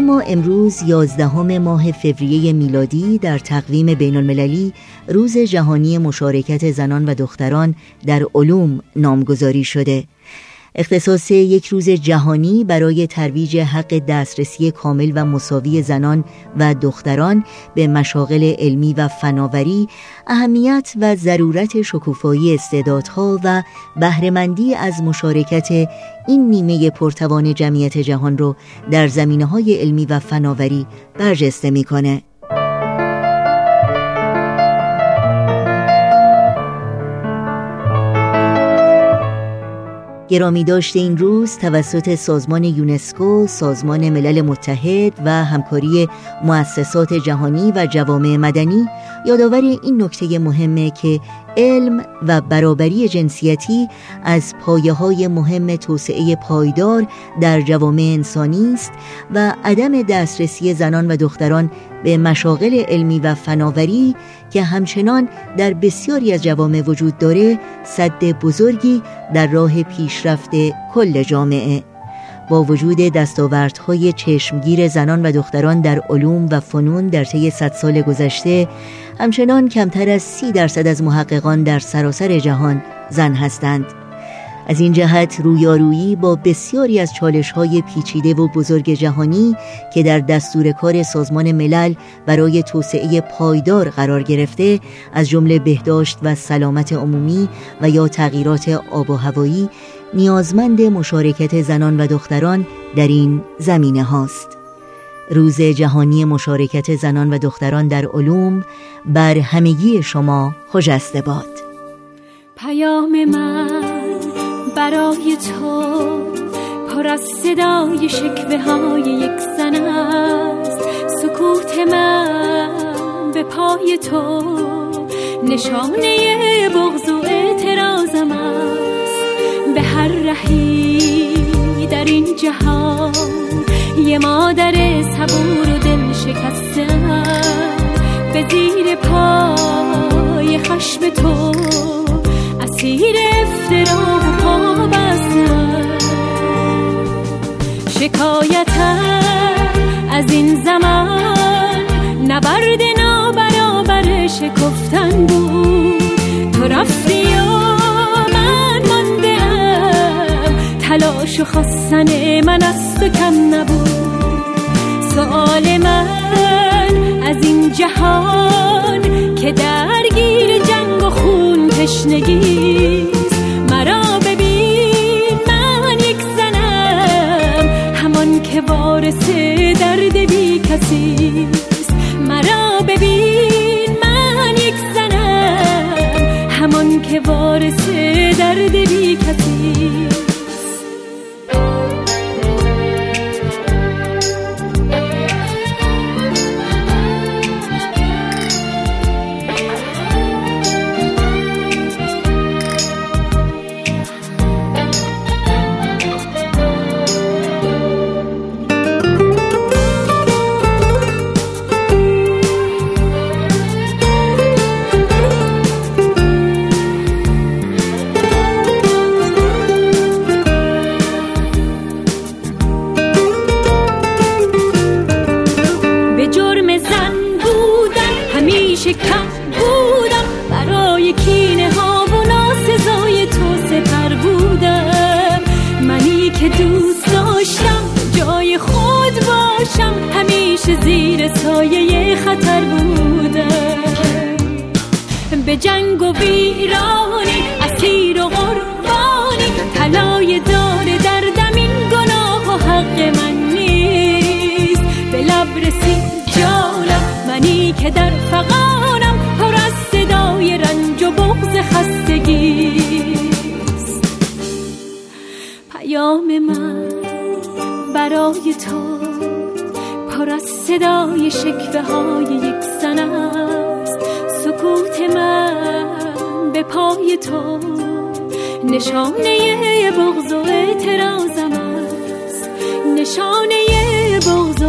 اما امروز یازدهم ماه فوریه میلادی در تقویم بین المللی روز جهانی مشارکت زنان و دختران در علوم نامگذاری شده. اختصاص یک روز جهانی برای ترویج حق دسترسی کامل و مساوی زنان و دختران به مشاغل علمی و فناوری اهمیت و ضرورت شکوفایی استعدادها و بهرهمندی از مشارکت این نیمه پرتوان جمعیت جهان رو در زمینه های علمی و فناوری برجسته می‌کنه. گرامی داشته این روز توسط سازمان یونسکو، سازمان ملل متحد و همکاری مؤسسات جهانی و جوامع مدنی یادآور این نکته مهمه که علم و برابری جنسیتی از پایه های مهم توسعه پایدار در جوامع انسانی است و عدم دسترسی زنان و دختران به مشاغل علمی و فناوری که همچنان در بسیاری از جوامع وجود داره صد بزرگی در راه پیشرفت کل جامعه. با وجود دستاوردهای چشمگیر زنان و دختران در علوم و فنون در طی صد سال گذشته همچنان کمتر از سی درصد از محققان در سراسر جهان زن هستند. از این جهت رویارویی با بسیاری از چالش های پیچیده و بزرگ جهانی که در دستور کار سازمان ملل برای توسعه پایدار قرار گرفته از جمله بهداشت و سلامت عمومی و یا تغییرات آب و هوایی نیازمند مشارکت زنان و دختران در این زمینه هاست. روز جهانی مشارکت زنان و دختران در علوم بر همگی شما خجسته باد. پیام من برای تو پر از صدای شکوه های یک زن است. سکوت من به پای تو نشانه بغض و اعتراضم است. به هر رهی در این جهان یه مادر صبور و دل شکسته به زیر پای خشم تو اسیر افترا شکایتم از این زمان نبرد نابرابر شکفتن بود. تو رفتی و من ماندم. تلاش و خواستن من از تو کم نبود. سوال من از این جهان که درگیر جنگ و خون تشنگی که وارث درد بی کسی. باشم همیشه زیر سایه خطر بودم به جنگ و ویرانی اسیر و قربانی طلای دار دردم این گناه و حق من نیست. به لب رسید جانم منی که در فقانم پر از صدای رنج و بغز خستگیست پیام من برای تو پر از صدای شکوه های یک زن است. سکوت من به پای تو نشانه بغض و اعتراضم است. نشانه بغض